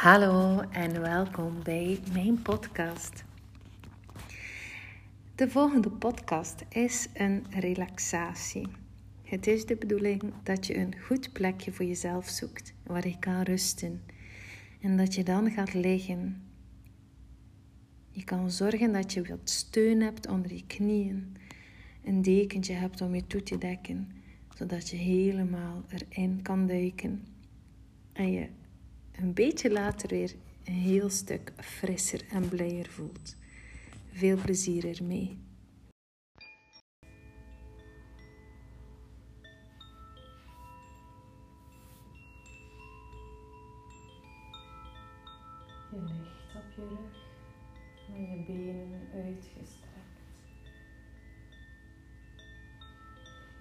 Hallo en welkom bij mijn podcast. De volgende podcast is een relaxatie. Het is de bedoeling dat je een goed plekje voor jezelf zoekt waar je kan rusten en dat je dan gaat liggen. Je kan zorgen dat je wat steun hebt onder je knieën, een dekentje hebt om je toe te dekken, zodat je helemaal erin kan duiken en je een beetje later weer een heel stuk frisser en blijer voelt. Veel plezier ermee. Je ligt op je rug met je benen uitgestrekt.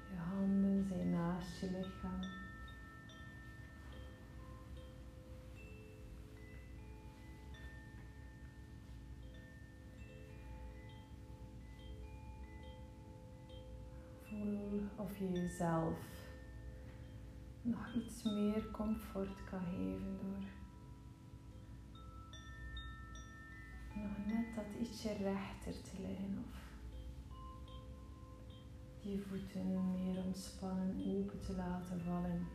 Je handen zijn naast je lichaam. Of je jezelf nog iets meer comfort kan geven door nog net dat ietsje rechter te liggen of je voeten meer ontspannen open te laten vallen.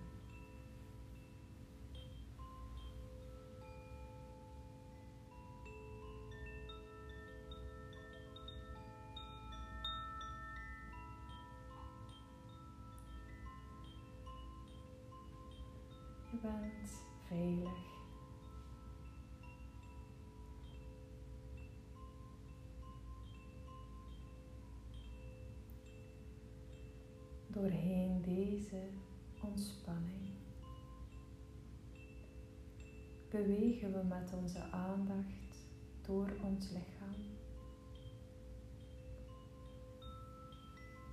Bent veilig. Doorheen deze ontspanning bewegen we met onze aandacht door ons lichaam.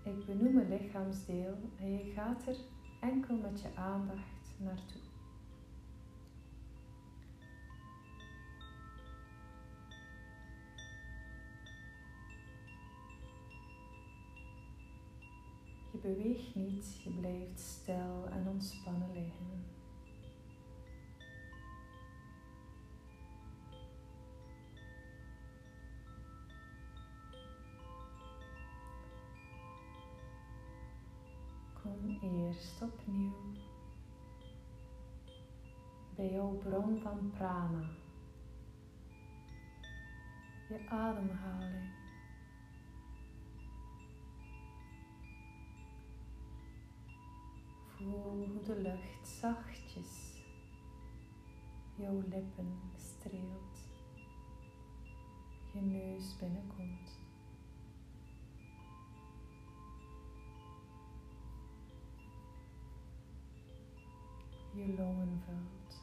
Ik benoem een lichaamsdeel en je gaat er enkel met je aandacht naartoe. Je beweegt niet, je blijft stil en ontspannen liggen. Kom eerst opnieuw bij jouw bron van prana, je ademhaling. Hoe de lucht zachtjes jouw lippen streelt, je neus binnenkomt. Je longen vult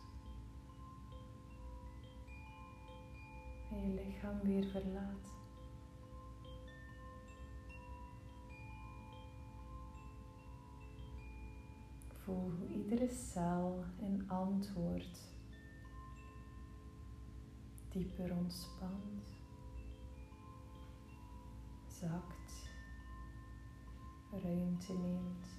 en je lichaam weer verlaat. Voel hoe iedere cel in antwoord dieper ontspant, zakt, ruimte neemt.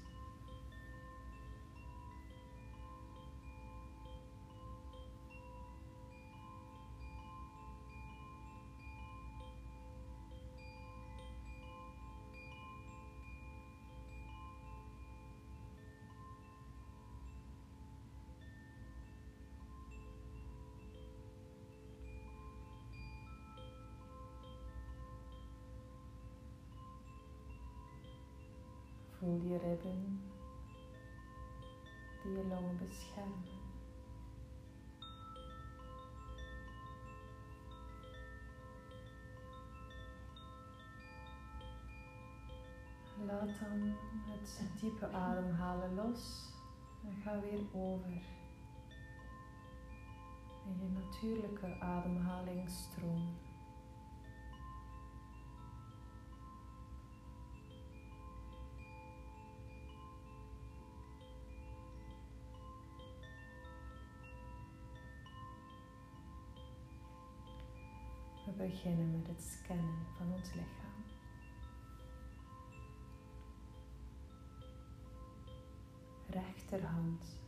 Voel je ribben die je longen beschermen. Laat dan het diepe ademhalen los en ga weer over in je natuurlijke ademhalingsstroom. Beginnen met het scannen van ons lichaam. Rechterhand.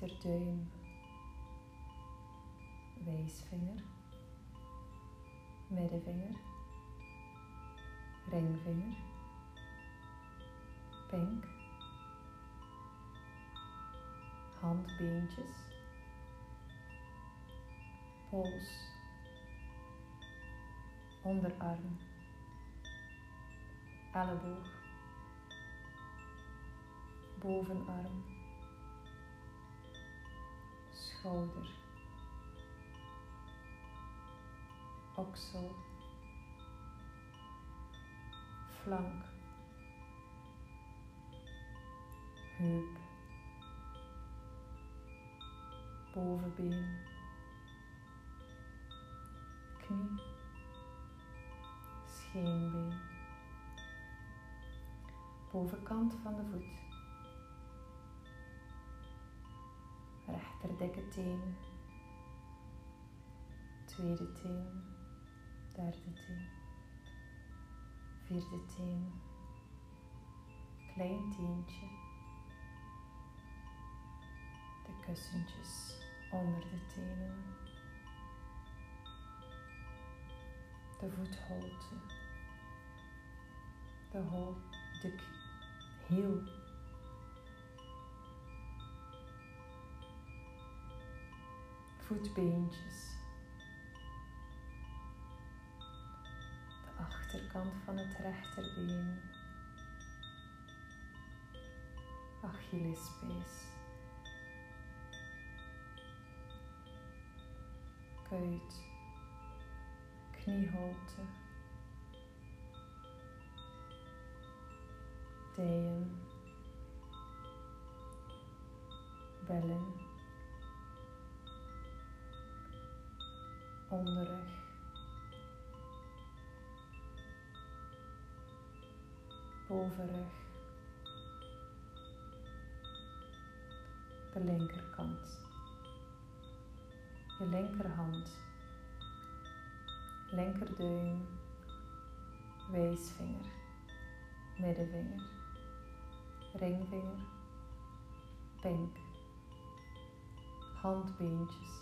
rechterduim, wijsvinger, middenvinger, ringvinger, pink, handbeentjes, pols, onderarm, elleboog, bovenarm, schouder, oksel, flank, heup, bovenbeen, scheenbeen, bovenkant van de voet, rechter dikke teen, tweede teen, derde teen, vierde teen, klein teentje, de kussentjes onder de tenen, de voetholte, de, hol, de hiel, voetbeentjes, de achterkant van het rechterbeen, Achillespees. kuit, knieholte, dijen, bellen, onderrug, bovenrug, de linkerkant. Je linkerhand, linkerduim, wijsvinger, middenvinger, ringvinger, pink, handbeentjes,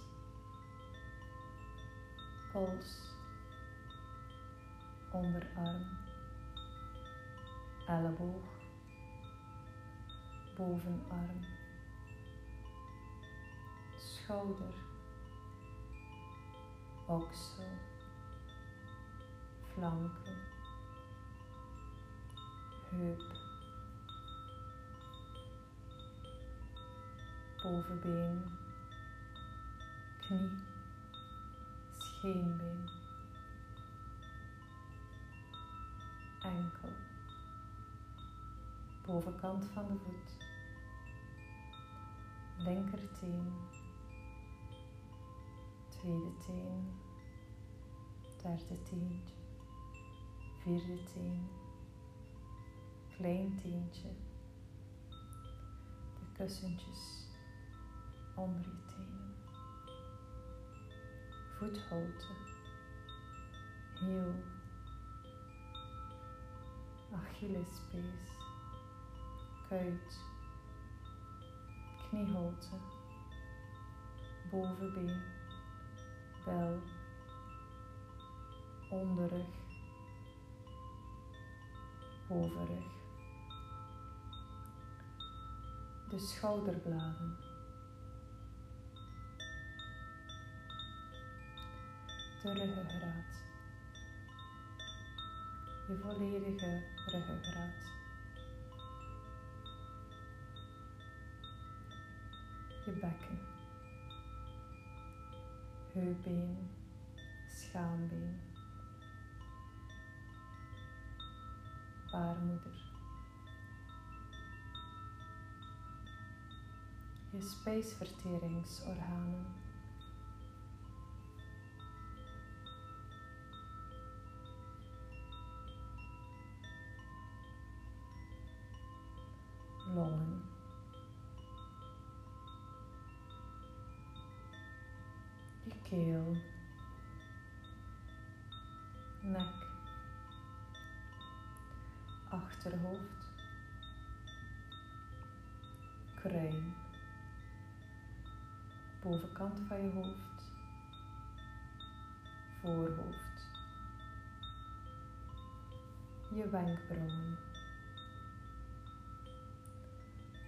pols, onderarm, elleboog, bovenarm, schouder, oksel, flanken, heup, bovenbeen, knie, scheenbeen, enkel, bovenkant van de voet, linkerteen, tweede teen, derde teentje, vierde teen, klein teentje, de kussentjes. Onder je tenen, voetholte, heel, Achillespees, kuit, knieholte, bovenbeen, bel, onderrug, bovenrug, de schouderbladen, de ruggengraat, je volledige ruggengraat. Je bekken. Heupbeen, schaambeen, baarmoeder. Je spijsverteringsorganen. Longen. keel, nek, achterhoofd, kruin, bovenkant van je hoofd, voorhoofd, je wenkbrauwen,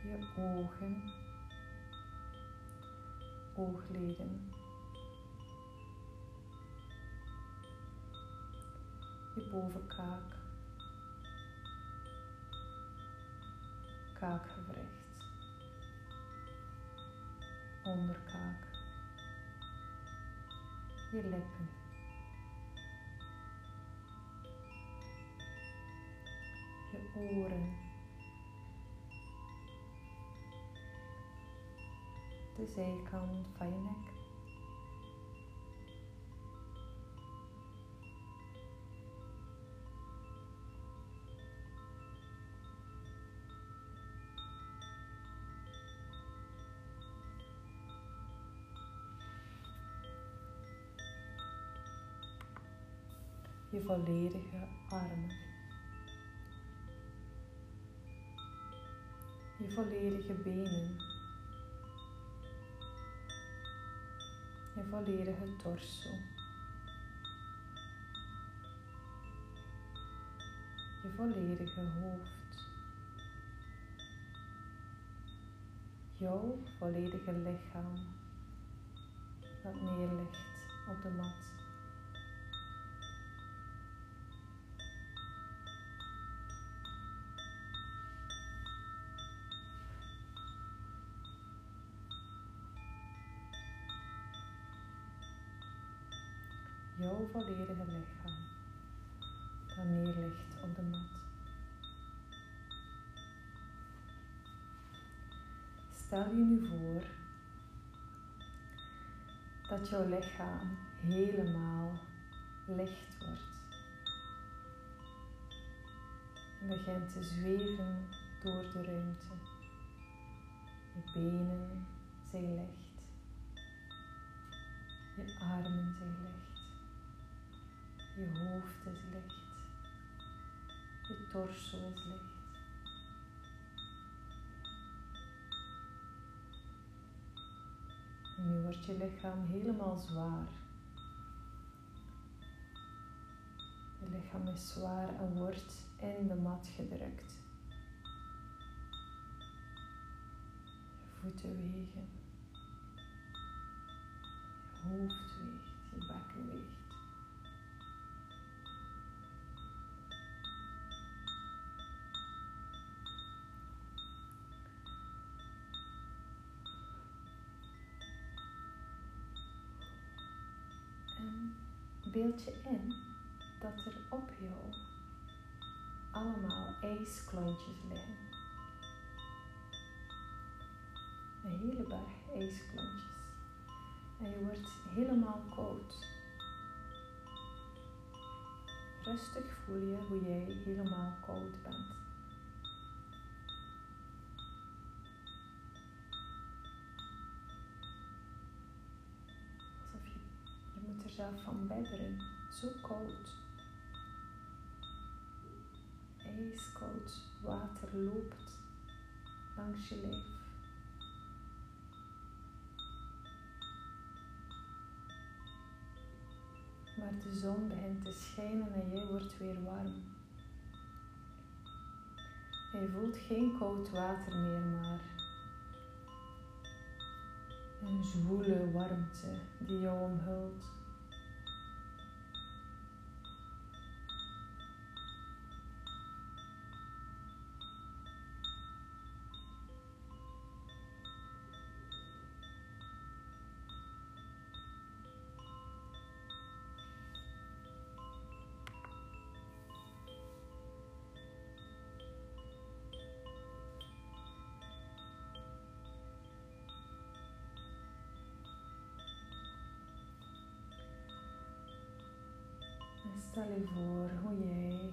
je ogen, oogleden. Je bovenkaak, kaakgewricht, onderkaak, je lippen. Je oren. De zijkant van je nek. Je volledige armen. Je volledige benen. Je volledige torso. Je volledige hoofd. Jouw volledige lichaam dat neerligt op de mat. Volledige lichaam dan neerligt op de mat. Stel je nu voor dat jouw lichaam helemaal licht wordt en begint te zweven door de ruimte. Je benen zijn licht, je armen zijn licht. Je hoofd is licht. Je torso is licht. En nu wordt je lichaam helemaal zwaar. Je lichaam is zwaar en wordt in de mat gedrukt. Je voeten wegen. Je hoofd weegt. Je bekken weegt. Beeld je in dat er op jou allemaal ijsklontjes liggen. Een hele berg ijsklontjes. En je wordt helemaal koud. Rustig voel je hoe jij helemaal koud bent. Van bedderen. Zo koud. Ijskoud water loopt langs je lijf. Maar de zon begint te schijnen en jij wordt weer warm. Je voelt geen koud water meer, maar een zwoele warmte die jou omhult. Voor hoe jij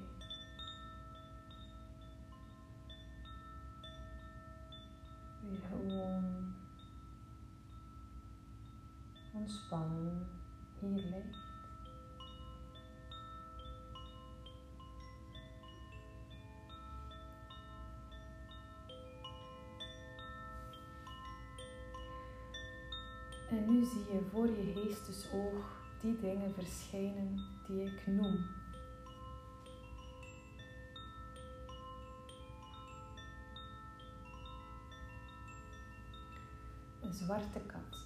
weer gewoon ontspannen hier ligt. En nu zie je voor je geestesoog die dingen verschijnen die ik noem. Zwarte kat.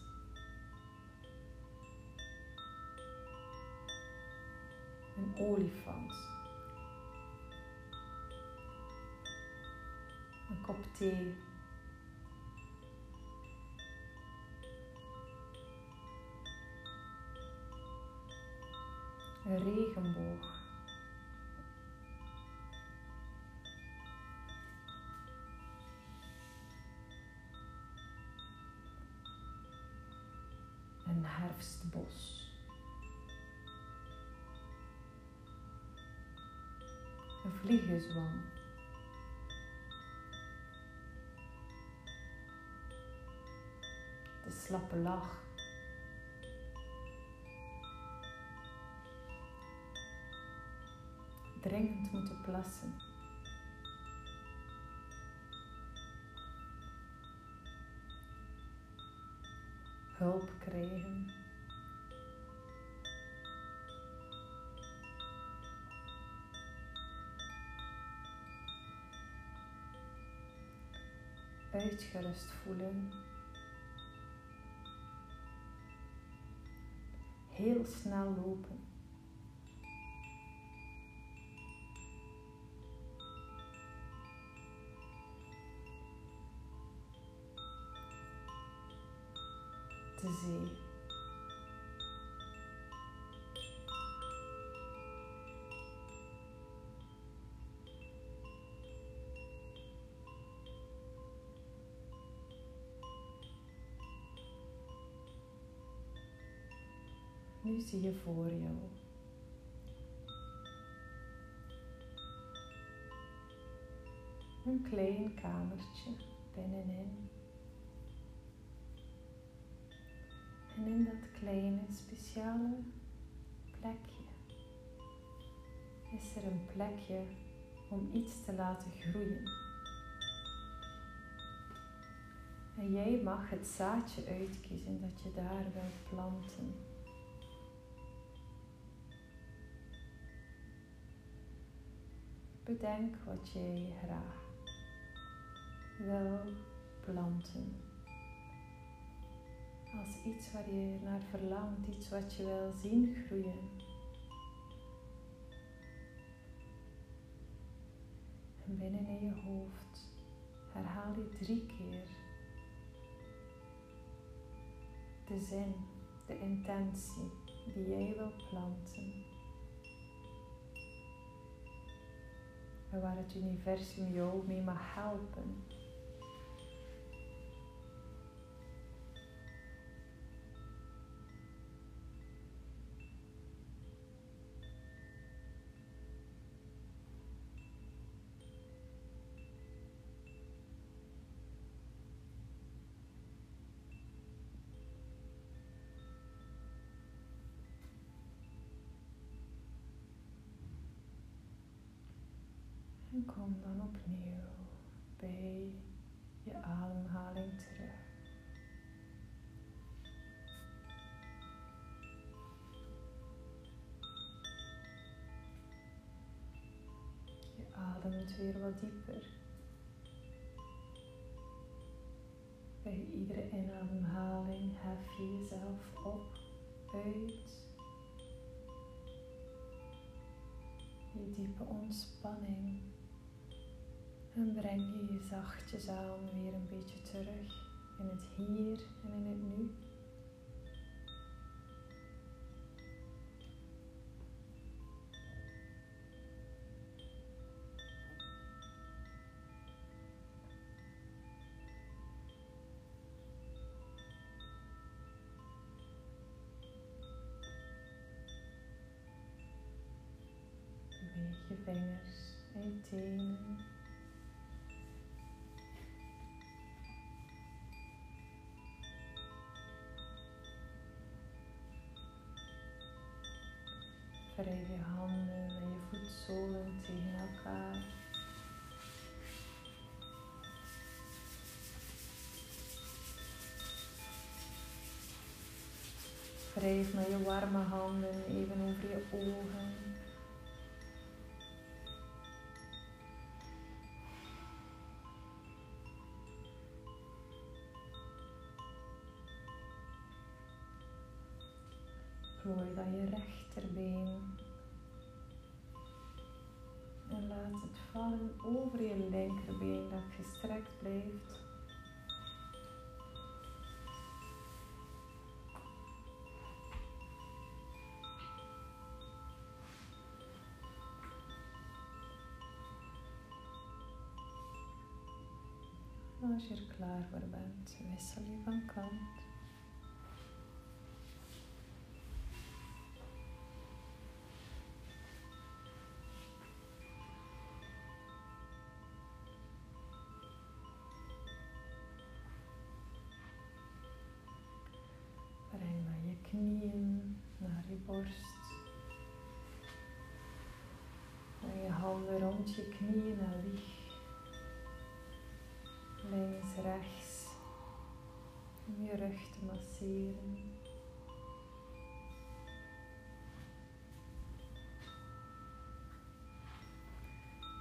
Een olifant. Een kop thee. Een regenboog. Herfstbos. Een vliegenzwam. De slappe lach. Dringend moeten plassen. Hulp krijgen. Uitgerust voelen. Heel snel lopen. De zee. Nu zie je voor jou een klein kamertje binnenin. En in dat kleine speciale plekje is er een plekje om iets te laten groeien. En jij mag het zaadje uitkiezen dat je daar wilt planten. Bedenk wat jij graag wil planten. Als iets waar je naar verlangt, iets wat je wil zien groeien. En binnen in je hoofd herhaal je drie keer de zin, de intentie die jij wil planten. En waar het universum jou mee mag helpen. Kom dan opnieuw bij je ademhaling terug. Je ademt weer wat dieper. Bij iedere inademhaling hef je jezelf op, uit. Je diepe ontspanning. En breng je je zachtjes aan weer een beetje terug in het hier en in het nu. Beweeg je vingers en je tenen. Wrijf je handen en je voetzolen tegen elkaar. Wrijf met je warme handen even over je ogen. Plooi dan je rechterbeen. Vallen over je linkerbeen dat gestrekt blijft. Als je er klaar voor bent, wissel je van kant. Rond je knieën en lieg links, rechts, om je rug te masseren.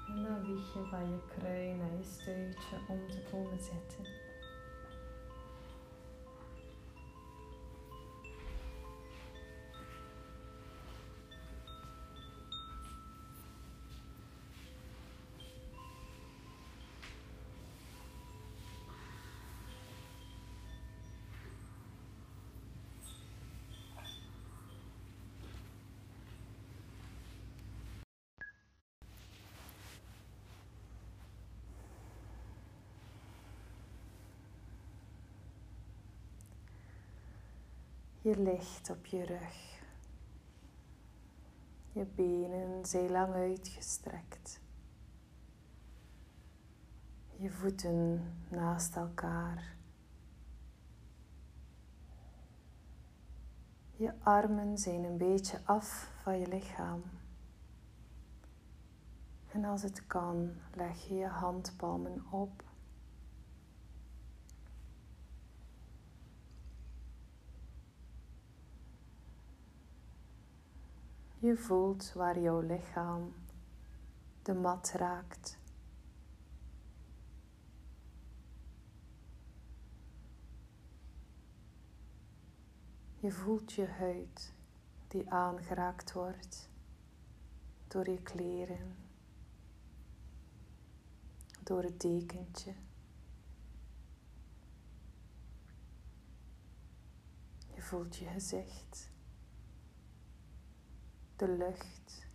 En dan wieg je van je kruin naar je stuitje om te komen zitten. Je ligt op je rug. Je benen zijn lang uitgestrekt. Je voeten naast elkaar. Je armen zijn een beetje af van je lichaam. En als het kan, leg je je handpalmen op Je voelt waar jouw lichaam de mat raakt. Je voelt je huid die aangeraakt wordt door je kleren, door het dekentje. Je voelt je gezicht de lucht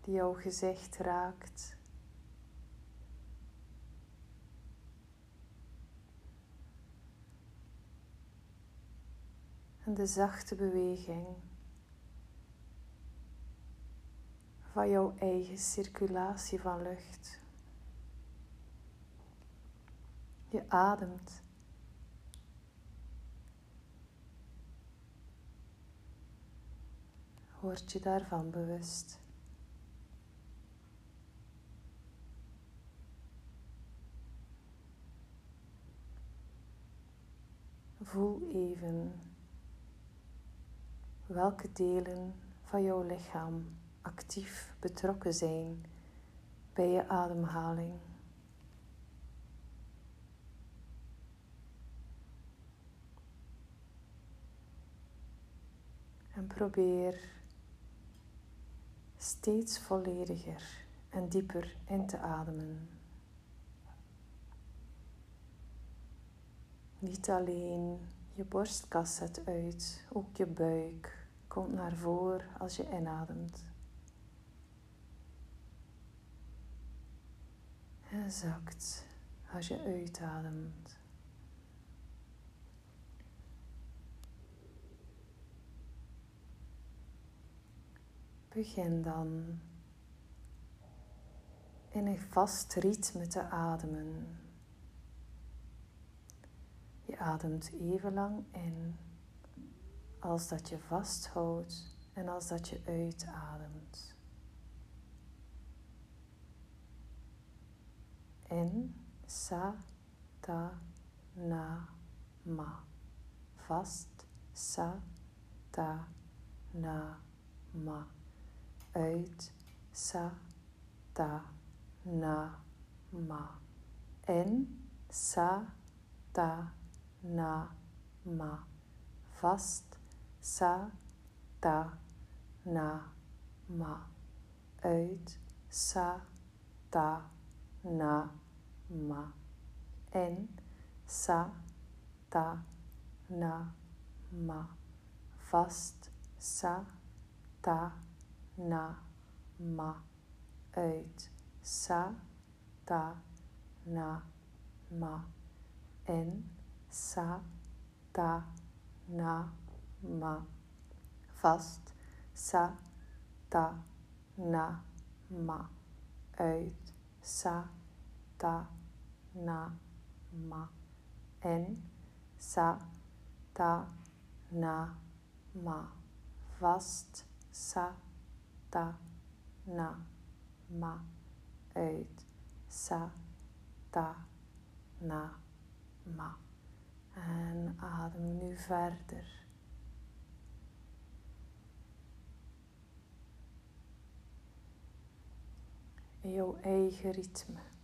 die jouw gezicht raakt. En de zachte beweging van jouw eigen circulatie van lucht. Je ademt. Word je daarvan bewust. Voel even welke delen van jouw lichaam actief betrokken zijn bij je ademhaling. En probeer steeds vollediger en dieper in te ademen. Niet alleen je borstkas zet uit, ook je buik komt naar voren als je inademt. En zakt als je uitademt. Begin dan in een vast ritme te ademen. Je ademt even lang in als dat je vasthoudt en als dat je uitademt. In, sa, ta, na, ma. Vast, sa, ta, na, ma. Uit, sa, na, ma. In, sa, ta, na, ma. Vast, sa, ta, na, ma. Uit, sa, ta, na, ma. In, sa, ta, na, ma. Vast, sa. Uit, sa, ta, na, ma. In, sa, ta, na, ma. Vast, sa, ta, na, ma. Uit, sa, ta, na, ma. In, sa, ta, na, ma. Vast, sa, ta, na, ma. Uit, sa, ta, na, ma. En adem nu verder. In jouw eigen ritme.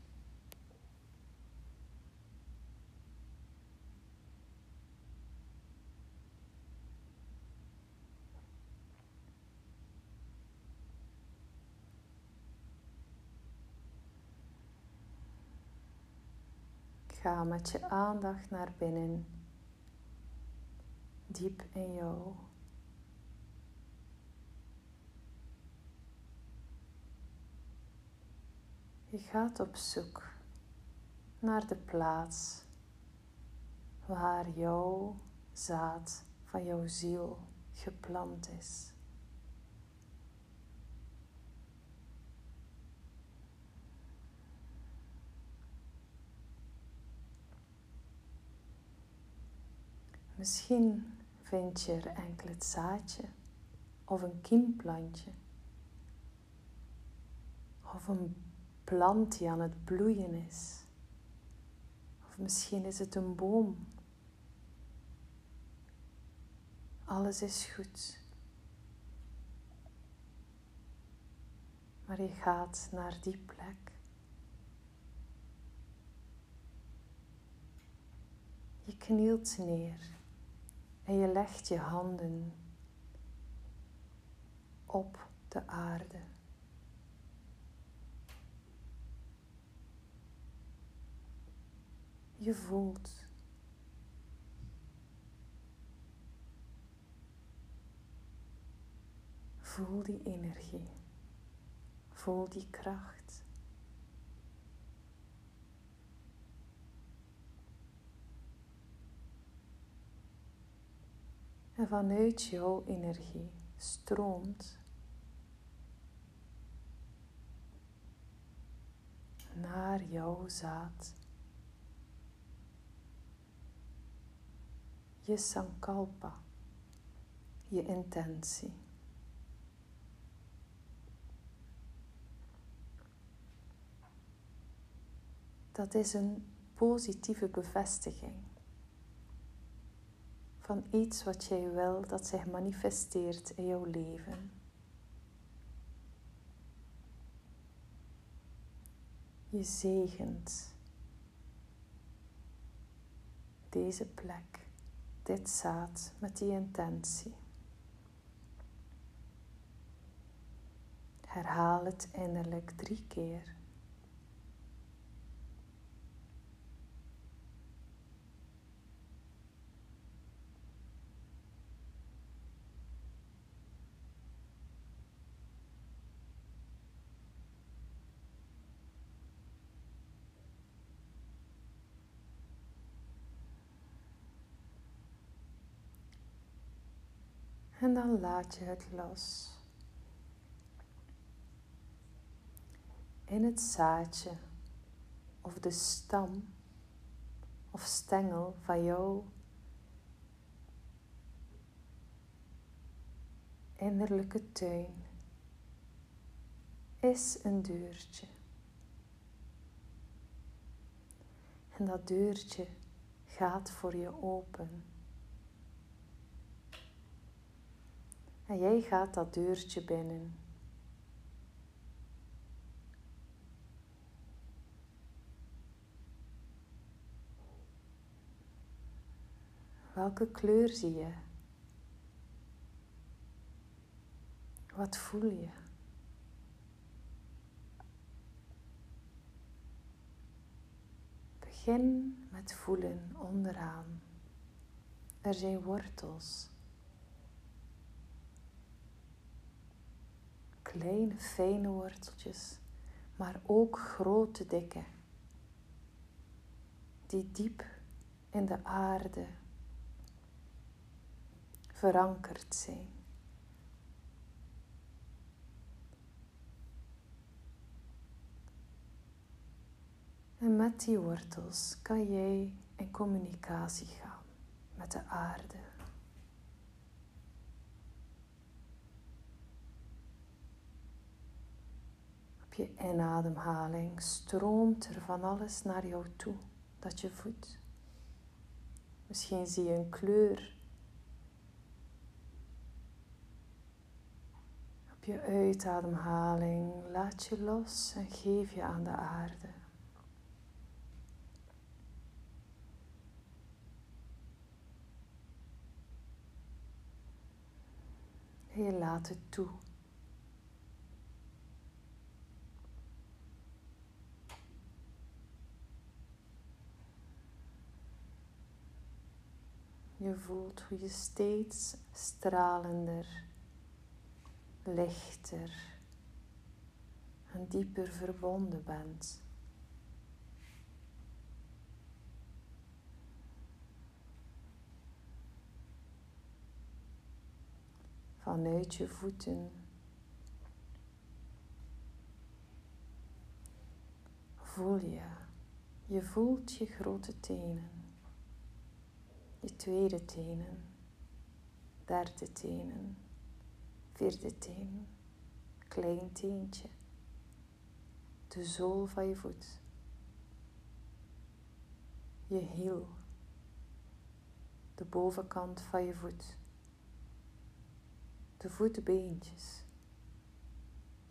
Ga met je aandacht naar binnen, diep in jou. Je gaat op zoek naar de plaats waar jouw zaad van jouw ziel geplant is. Misschien vind je er enkel het zaadje of een kiemplantje of een plant die aan het bloeien is. Of misschien is het een boom. Alles is goed. Maar je gaat naar die plek. Je knielt neer. En je legt je handen op de aarde. Je voelt. Voel die energie. Voel die kracht. En vanuit jouw energie stroomt naar jouw zaad. Je sankalpa, je intentie. Dat is een positieve bevestiging van iets wat jij wil dat zich manifesteert in jouw leven. Je zegent deze plek, dit zaad met die intentie. Herhaal het innerlijk drie keer. En dan laat je het los. In het zaadje of de stam of stengel van jouw innerlijke tuin is een deurtje. En dat deurtje gaat voor je open. En jij gaat dat deurtje binnen. Welke kleur zie je? Wat voel je? Begin met voelen onderaan. Er zijn wortels. Kleine, fijne worteltjes, maar ook grote, dikke, die diep in de aarde verankerd zijn. En met die wortels kan jij in communicatie gaan met de aarde. Op je inademhaling stroomt er van alles naar jou toe dat je voedt. Misschien zie je een kleur Op je uitademhaling laat je los en geef je aan de aarde. Je laat het toe. Je voelt hoe je steeds stralender lichter en dieper verbonden bent. Vanuit je voeten voel je, je voelt je grote tenen, je tweede tenen, derde tenen. Vierde teen, klein teentje, de zool van je voet, je hiel, de bovenkant van je voet, de voetbeentjes,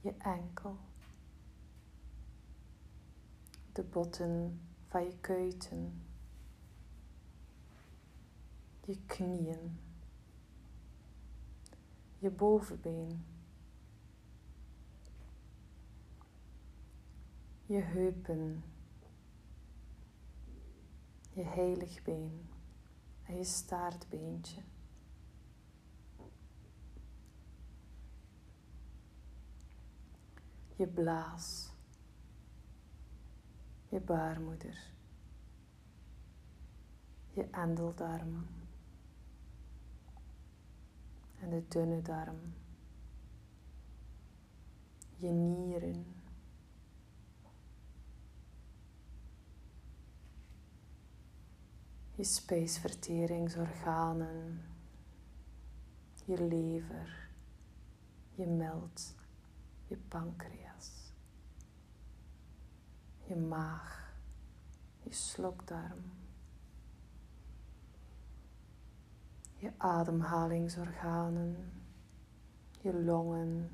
je enkel, de botten van je kuiten, je knieën. Je bovenbeen, je heupen, je heiligbeen en je staartbeentje. Je blaas, je baarmoeder, je endeldarmen en de dunne darm, je nieren. Je spijsverteringsorganen, je lever, je meld, je pancreas, je maag, je slokdarm. Je ademhalingsorganen, je longen,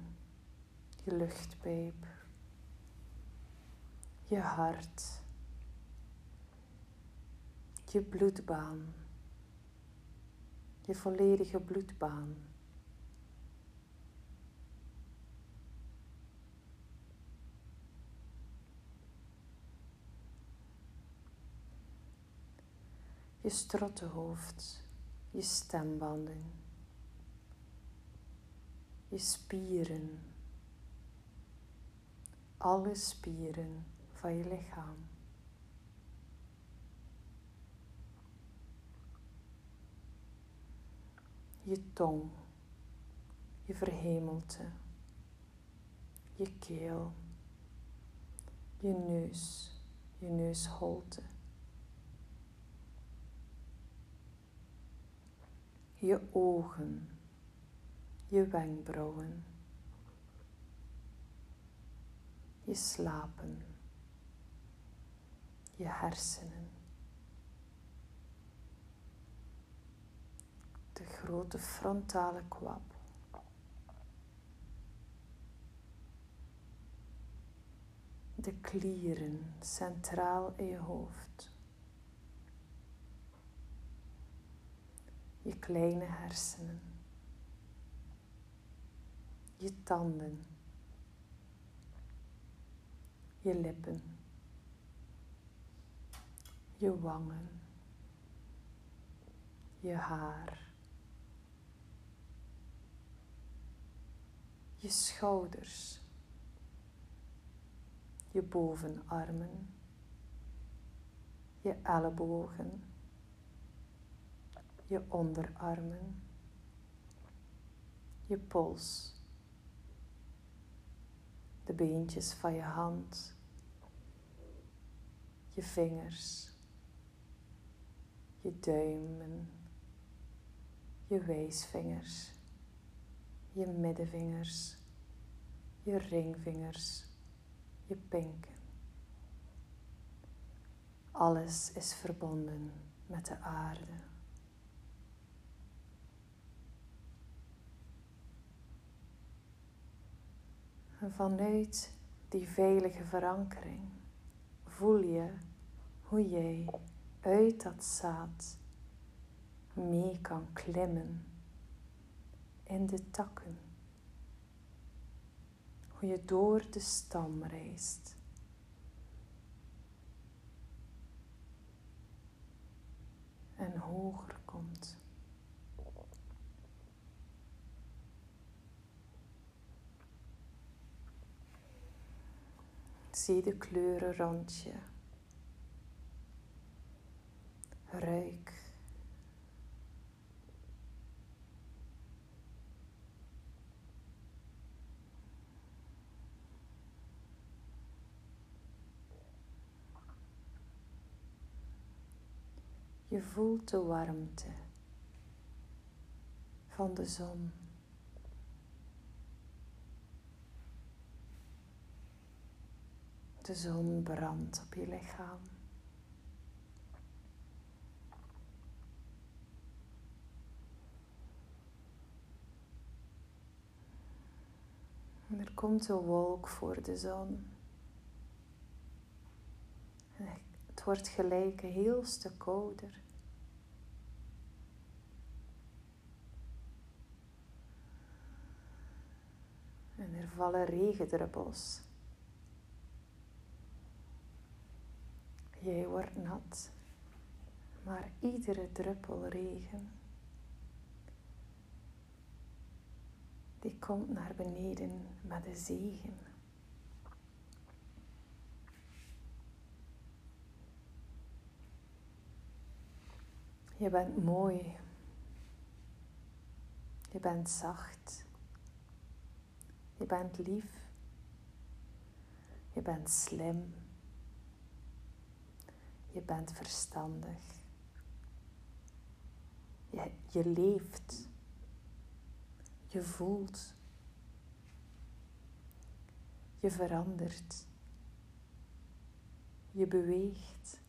je luchtpijp, je hart, je bloedbaan, je volledige bloedbaan. Je strottenhoofd je stembanden, je spieren, alle spieren van je lichaam. Je tong, je verhemelte, je keel, je neus, je neusholte je ogen, je wenkbrauwen, je slapen, je hersenen, de grote frontale kwab. De klieren centraal in je hoofd. Je kleine hersenen. Je tanden. Je lippen. Je wangen. Je haar. Je schouders je bovenarmen, je ellebogen, je onderarmen, je pols, de beentjes van je hand, je vingers, je duimen, je wijsvingers, je middenvingers, je ringvingers. Je pinken. Alles is verbonden met de aarde. En vanuit die veilige verankering voel je hoe jij uit dat zaad mee kan klimmen in de takken hoe je door de stam reist. En hoger komt. Zie de kleuren rond je. Ruik Je voelt de warmte van de zon. De zon brandt op je lichaam. En er komt een wolk voor de zon. Het wordt gelijk een heel stuk kouder. En er vallen regendruppels. Jij wordt nat, maar iedere druppel regen die komt naar beneden met de zegen. Je bent mooi. Je bent zacht. Je bent lief. Je bent slim. Je bent verstandig. Je, je leeft. Je voelt. Je verandert. Je beweegt.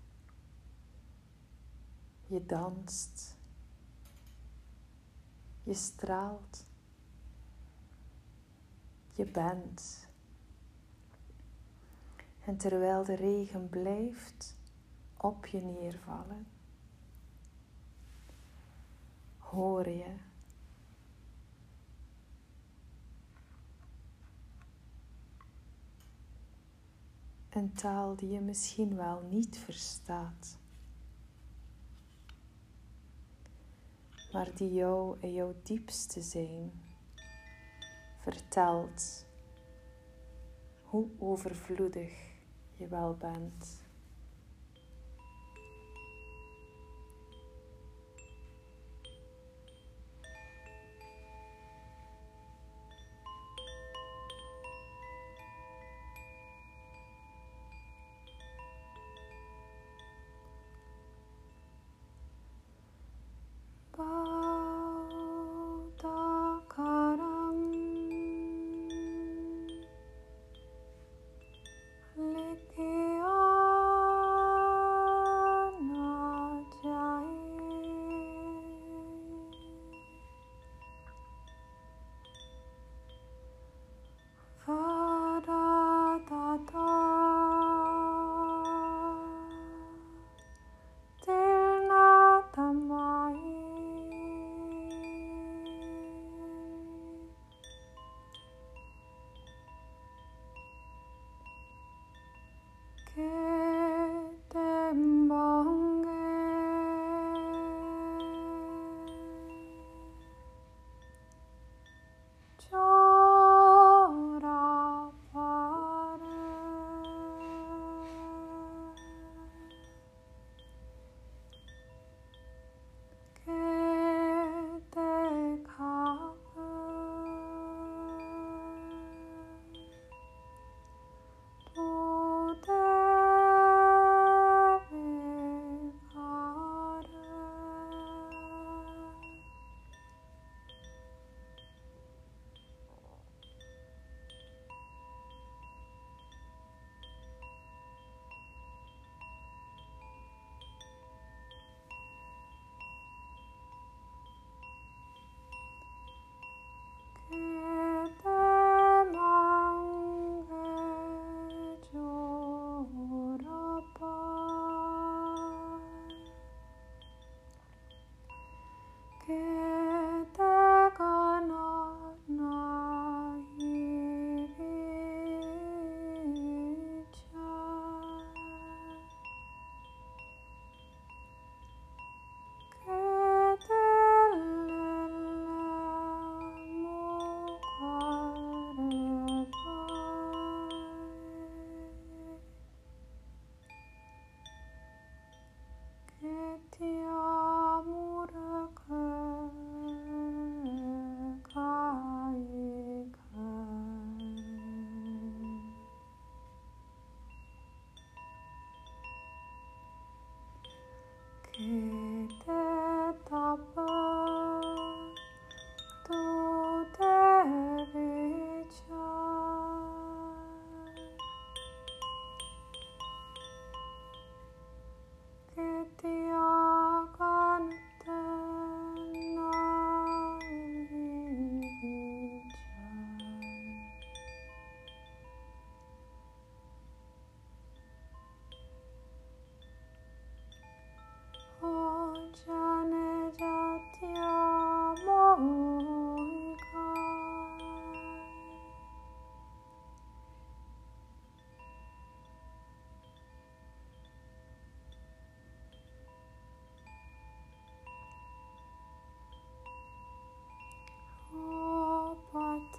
Je danst. Je straalt. Je bent. En terwijl de regen blijft op je neervallen, hoor je een taal die je misschien wel niet verstaat. maar die jou in jouw diepste zijn vertelt hoe overvloedig je wel bent.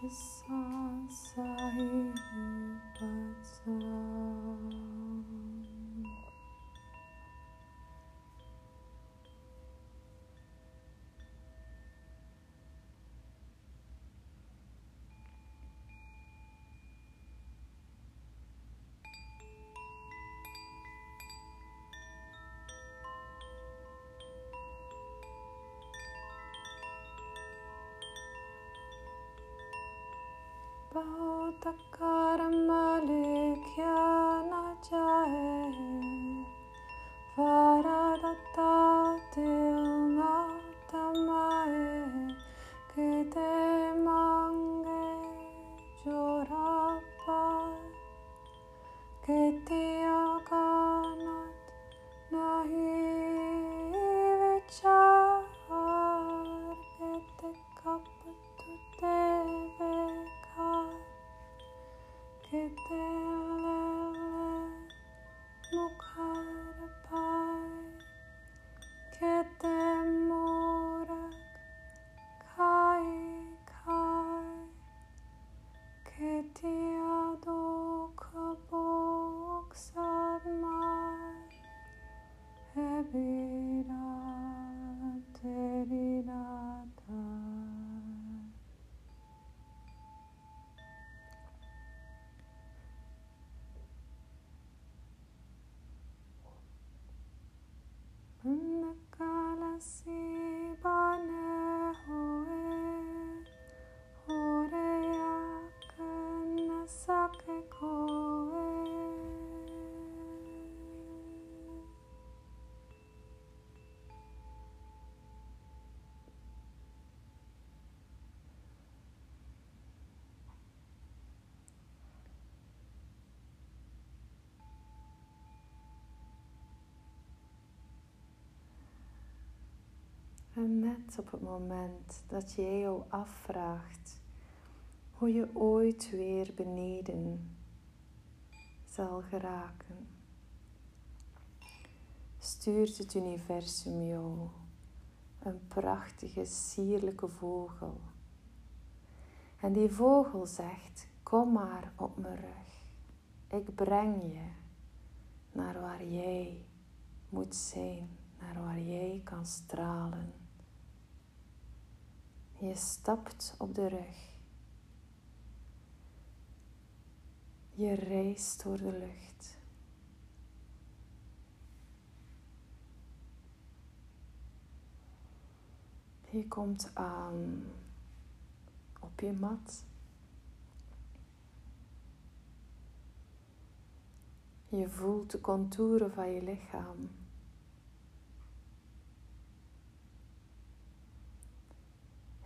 the songs I hear, but so बहुतकारं मलेख्या न च En net op het moment dat je jou afvraagt hoe je ooit weer beneden zal geraken, stuurt het universum jou een prachtige, sierlijke vogel. En die vogel zegt: Kom maar op mijn rug. Ik breng je naar waar jij moet zijn, naar waar jij kan stralen. Je stapt op de rug. Je reist door de lucht. Je komt aan op je mat. Je voelt de contouren van je lichaam.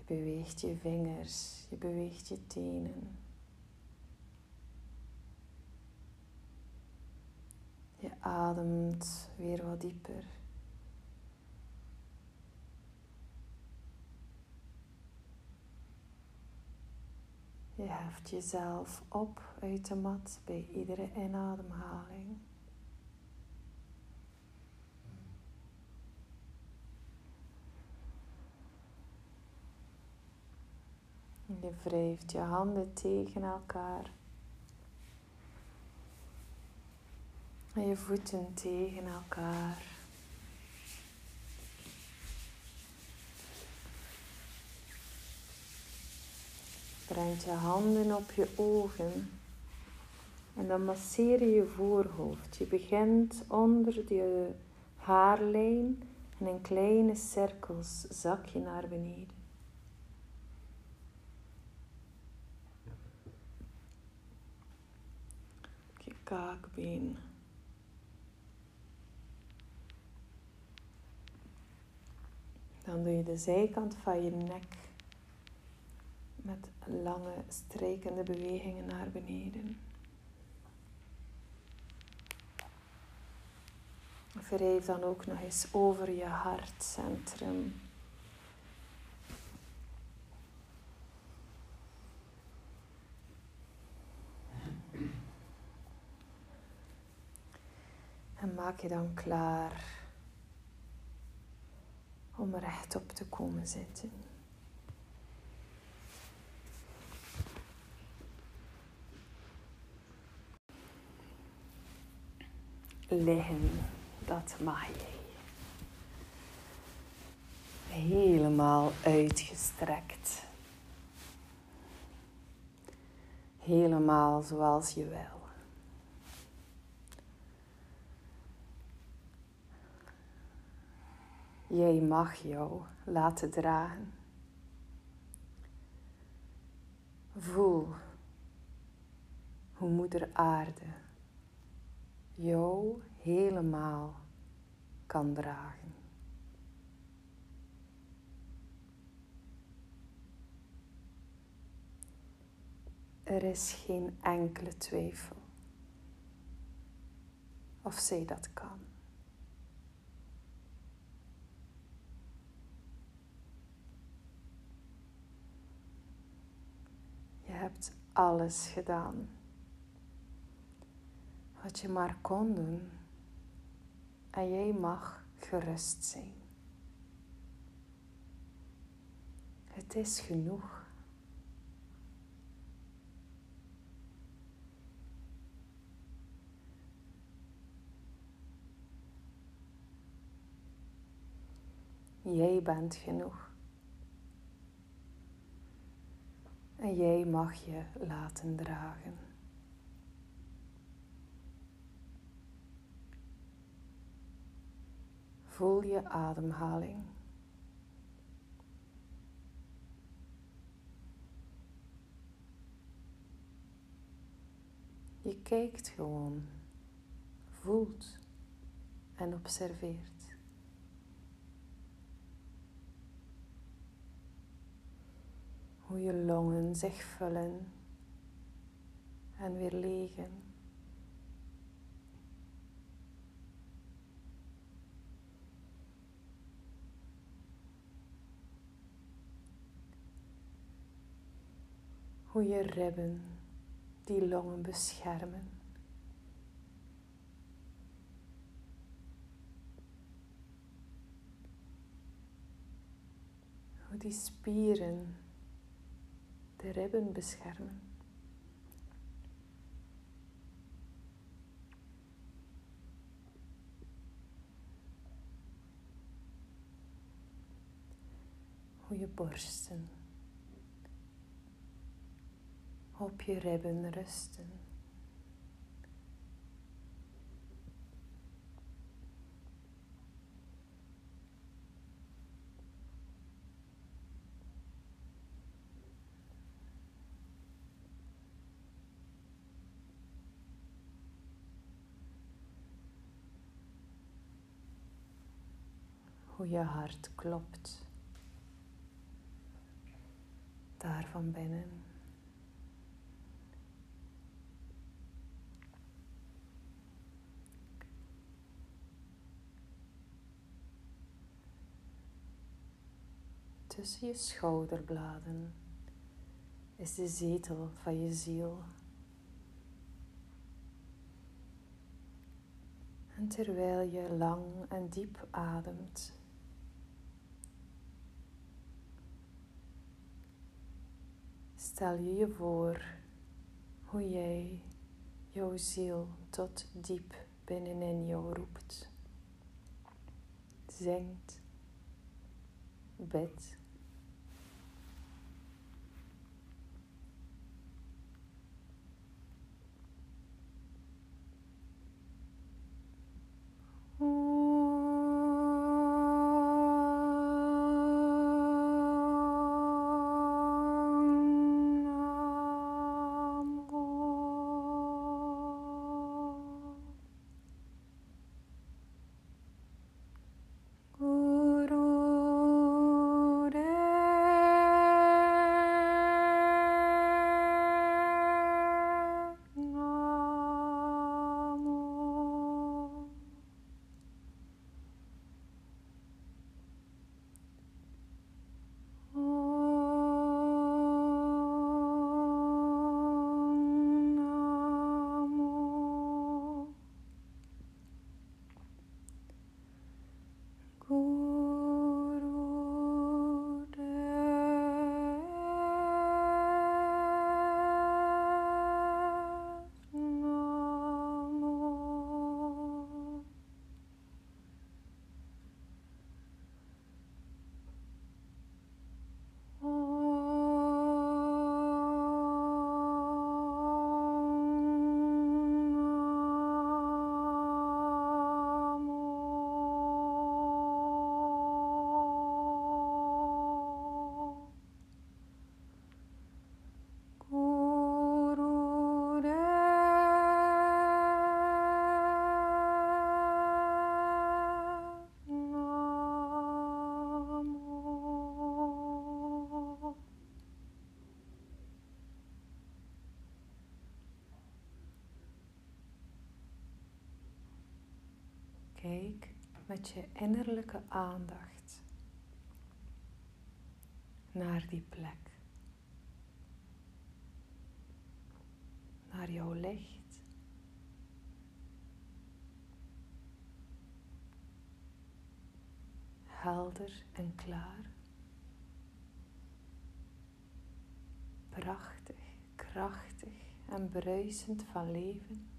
Je beweegt je vingers, je beweegt je tenen. Je ademt weer wat dieper. Je heft jezelf op uit de mat bij iedere inademhaling. Je wrijft je handen tegen elkaar. En je voeten tegen elkaar. Breng je handen op je ogen. En dan masseer je je voorhoofd. Je begint onder je haarlijn en in kleine cirkels zak je naar beneden. Je Dan doe je de zijkant van je nek met lange strijkende bewegingen naar beneden. Wrijf dan ook nog eens over je hartcentrum. En maak je dan klaar om rechtop te komen zitten. Liggen, dat mag jij. Helemaal uitgestrekt. Helemaal zoals je wil. Jij mag jou laten dragen. Voel hoe Moeder Aarde jou helemaal kan dragen. Er is geen enkele twijfel of zij dat kan. Je hebt alles gedaan wat je maar kon doen en jij mag gerust zijn. Het is genoeg. Jij bent genoeg. En jij mag je laten dragen. Voel je ademhaling. Je kijkt gewoon, voelt en observeert. Hoe je longen zich vullen en weer legen. Hoe je ribben die longen beschermen. Die spieren de ribben beschermen. Hoe je borsten op je ribben rusten. Hoe je hart klopt. Daar van binnen. Tussen je schouderbladen is de zetel van je ziel. En terwijl je lang en diep ademt, stel je je voor hoe jij jouw ziel tot diep binnenin jou roept. Zingt, bidt. Kijk met je innerlijke aandacht naar die plek. Naar jouw licht. Helder en klaar. Prachtig, krachtig en bruisend van leven.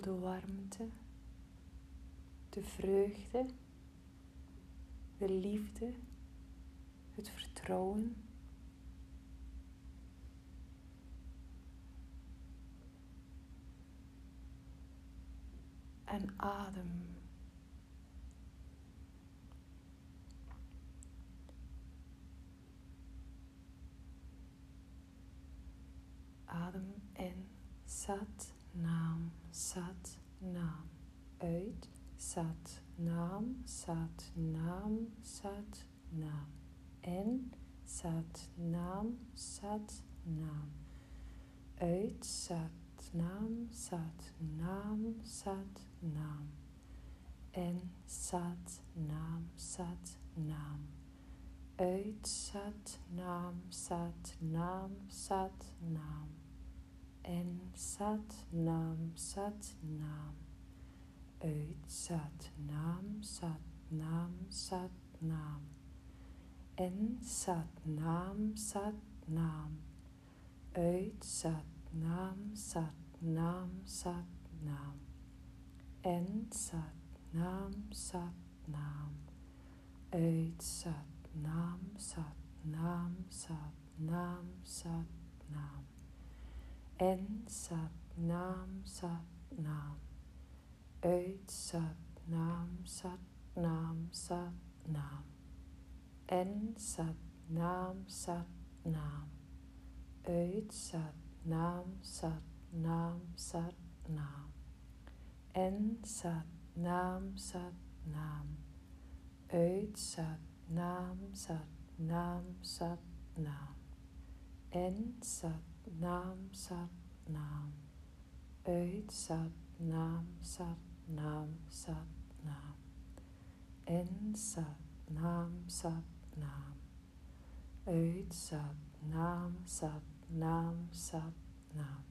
De warmte, de vreugde, de liefde, het vertrouwen. En adem. Adem in, zat naam, sat, naam. Uit, sat, naam, sat, naam, sat, naam. In, sat, naam, sat, naam. Uit, sat, naam, sat, naam, sat, naam. In, sat, naam, sat, naam. Uit, sat, naam, sat, naam, sat, naam en sat naam sat naam uit sat naam sat naam sat naam en sat naam sat naam uit sat naam sat naam sat naam en sat naam sat naam uit sat naam sat naam sat naam sat naam en sat naam sat naam. Uit sat naam sat naam sat naam. En sat naam sat naam. Uit sat naam sat naam sat naam. En sat naam sat naam. Uit sat naam sat naam sat naam. In Sat Nam Sat Nam. Uit Sat Nam Sat Nam Sat Nam. In Sat Nam Sat Nam. Uit Sat Nam Sat Nam Sat Nam.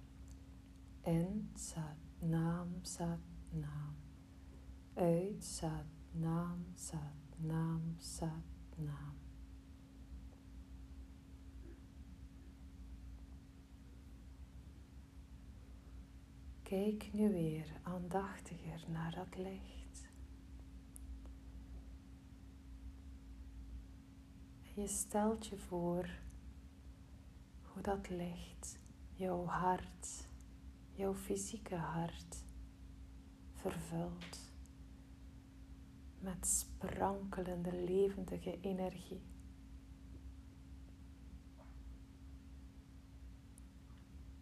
In Sat Nam Sat Nam. Uit Sat Nam Sat Nam Sat Nam. Kijk nu weer aandachtiger naar dat licht. En je stelt je voor hoe dat licht jouw hart, jouw fysieke hart vervult met sprankelende, levendige energie.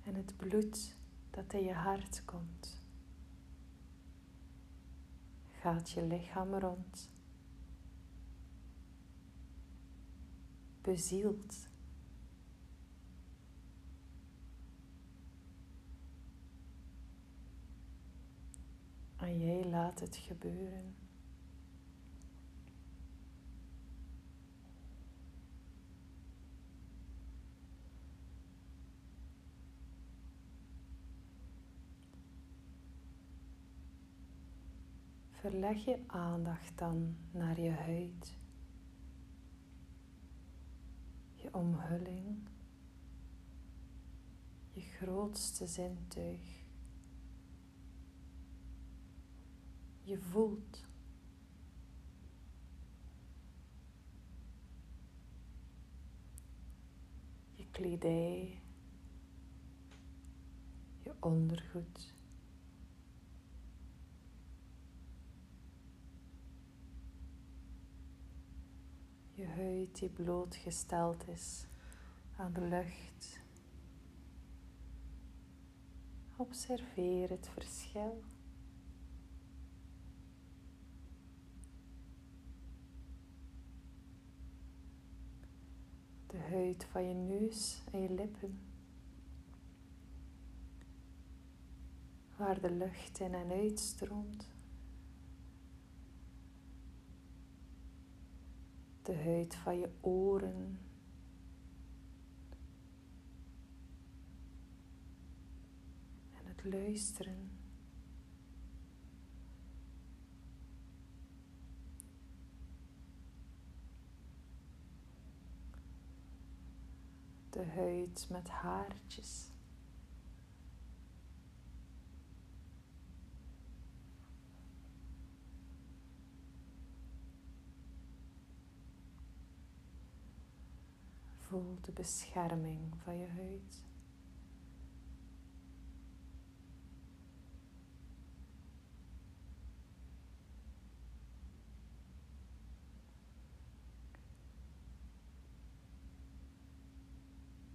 En het bloed dat in je hart komt, gaat je lichaam rond, bezield. En jij laat het gebeuren. Verleg je aandacht dan naar je huid, je omhulling, je grootste zintuig. Je voelt. Je kledij, je ondergoed. Je huid die blootgesteld is aan de lucht. Observeer het verschil. De huid van je neus en je lippen. Waar de lucht in en uitstroomt. De huid van je oren. En het luisteren. De huid met haartjes. Voel de bescherming van je huid.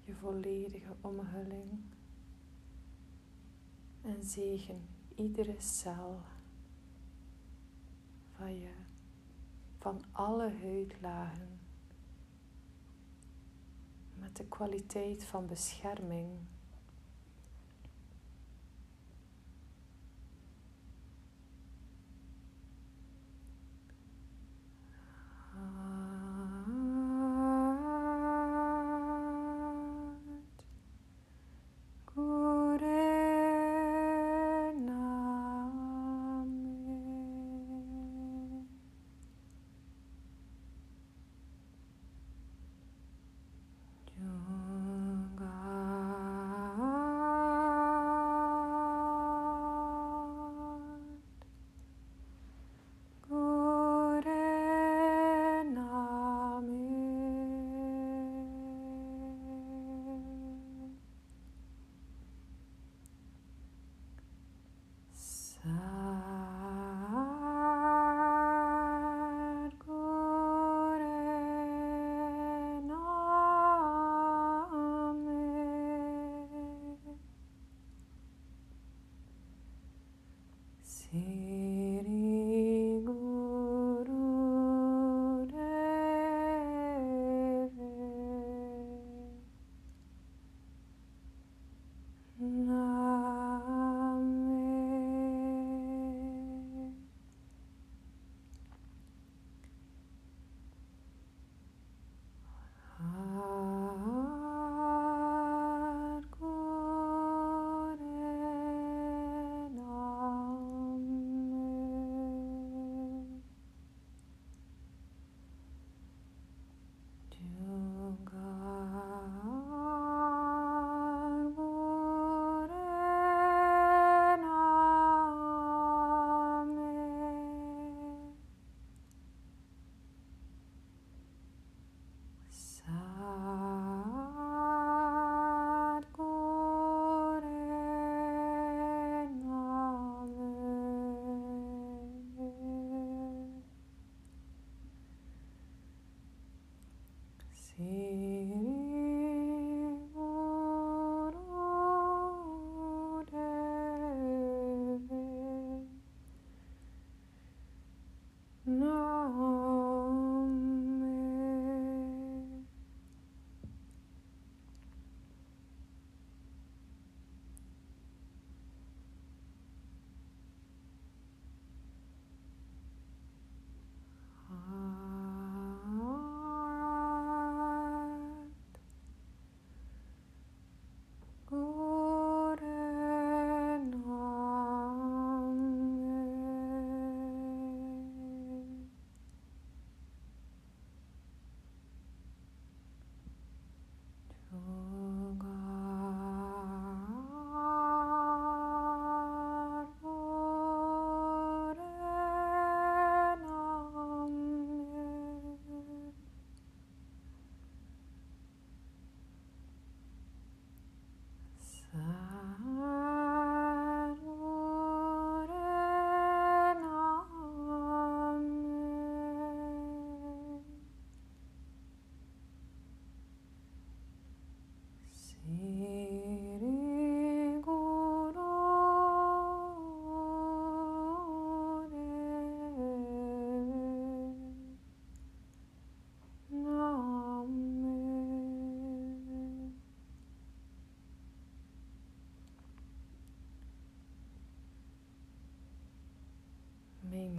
Je volledige omhulling en zegen iedere cel van je, van alle huidlagen met de kwaliteit van bescherming.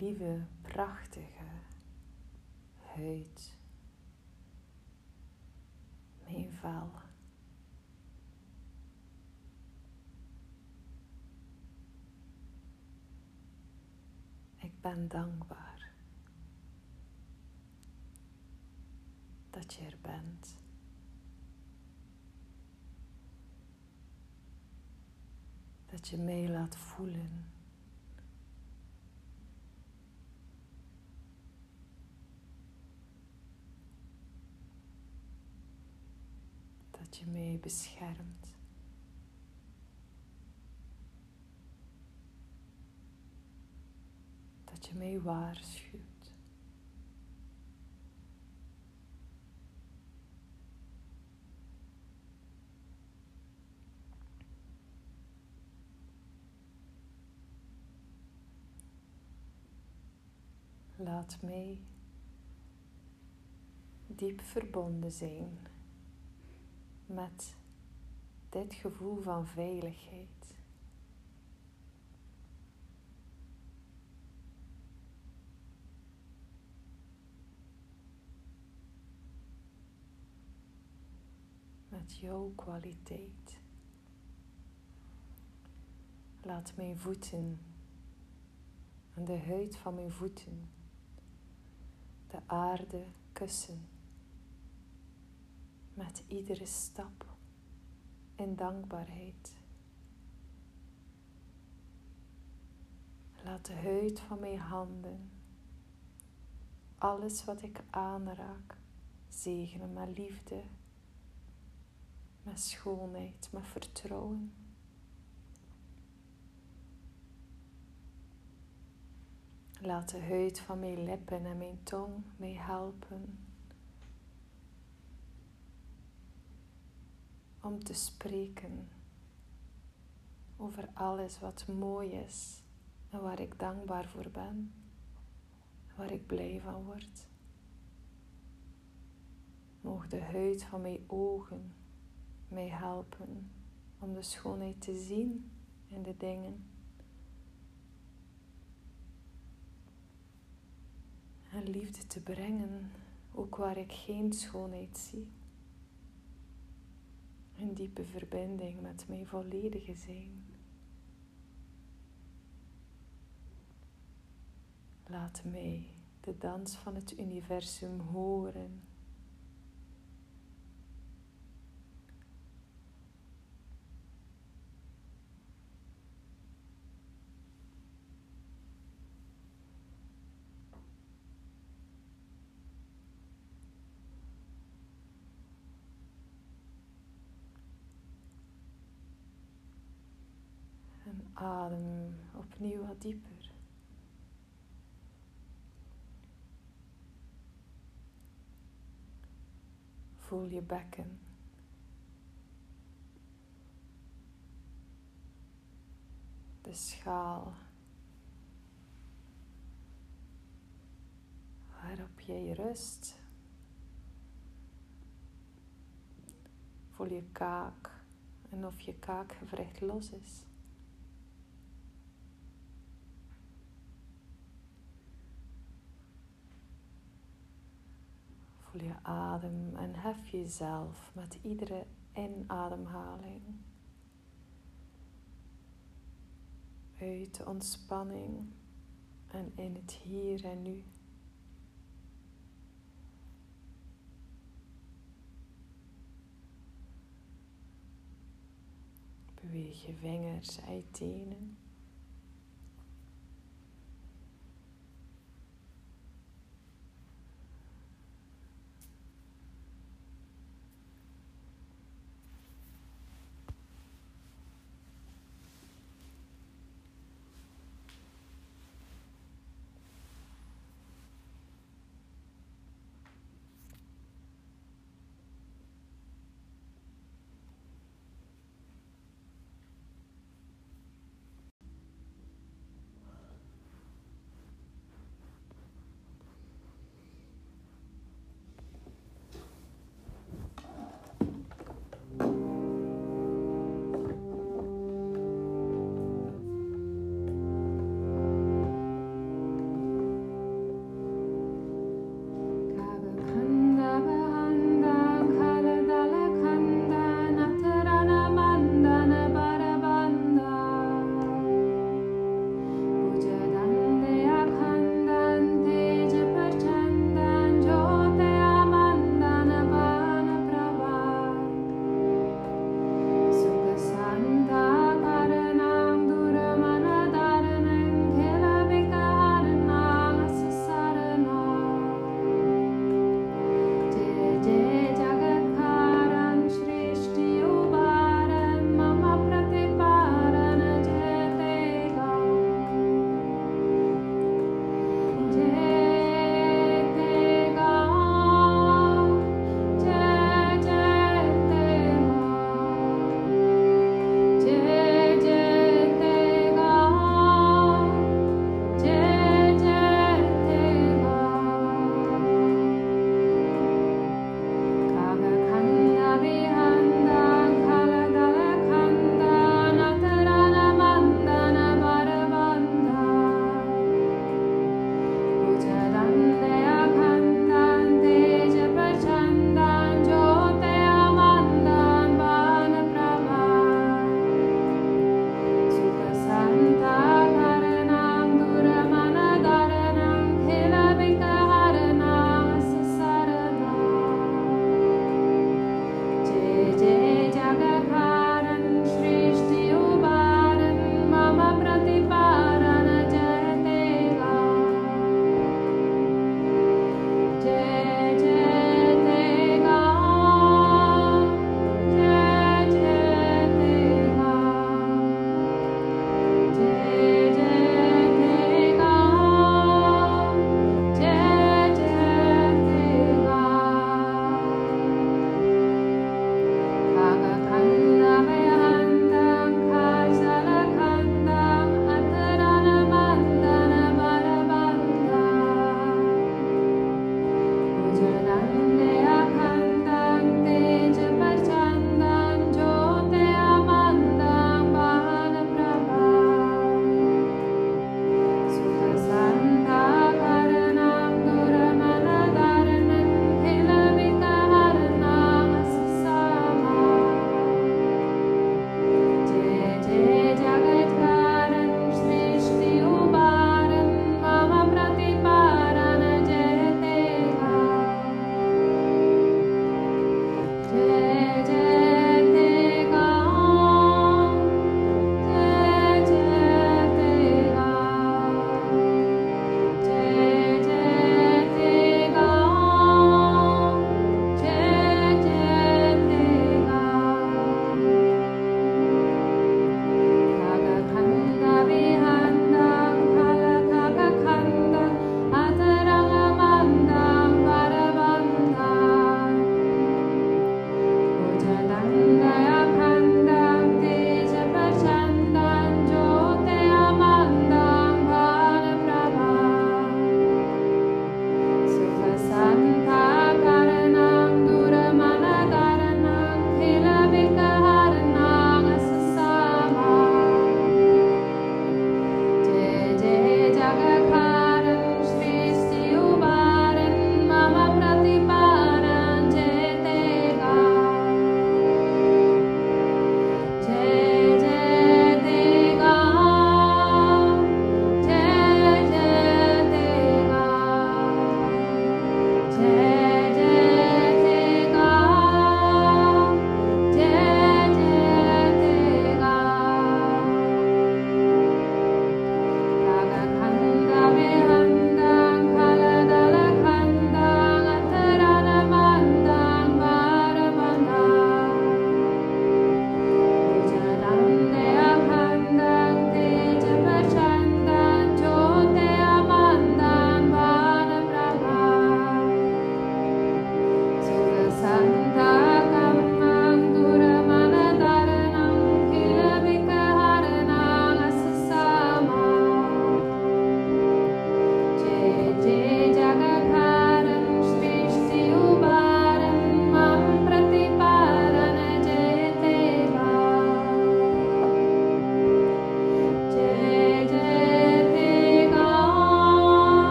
Lieve, prachtige huid. Vel. Ik ben dankbaar dat je er bent. Dat je mij laat voelen. Dat je mij beschermt. Dat je mij waarschuwt. Laat mij diep verbonden zijn met dit gevoel van veiligheid. Met jouw kwaliteit. Laat mijn voeten en de huid van mijn voeten de aarde kussen met iedere stap in dankbaarheid. Laat de huid van mijn handen, alles wat ik aanraak, zegenen met liefde, met schoonheid, met vertrouwen. Laat de huid van mijn lippen en mijn tong mij helpen om te spreken over alles wat mooi is en waar ik dankbaar voor ben, waar ik blij van word. Moog de huid van mijn ogen mij helpen om de schoonheid te zien in de dingen. En liefde te brengen, ook waar ik geen schoonheid zie. Een diepe verbinding met mijn volledige zijn. Laat mij de dans van het universum horen. En adem opnieuw wat dieper. Voel je bekken. De schaal waarop jij rust. Voel je kaak en of je kaakgewricht los is. Je adem en hef jezelf met iedere inademhaling. Uit de ontspanning en in het hier en nu. Beweeg je vingers uit tenen.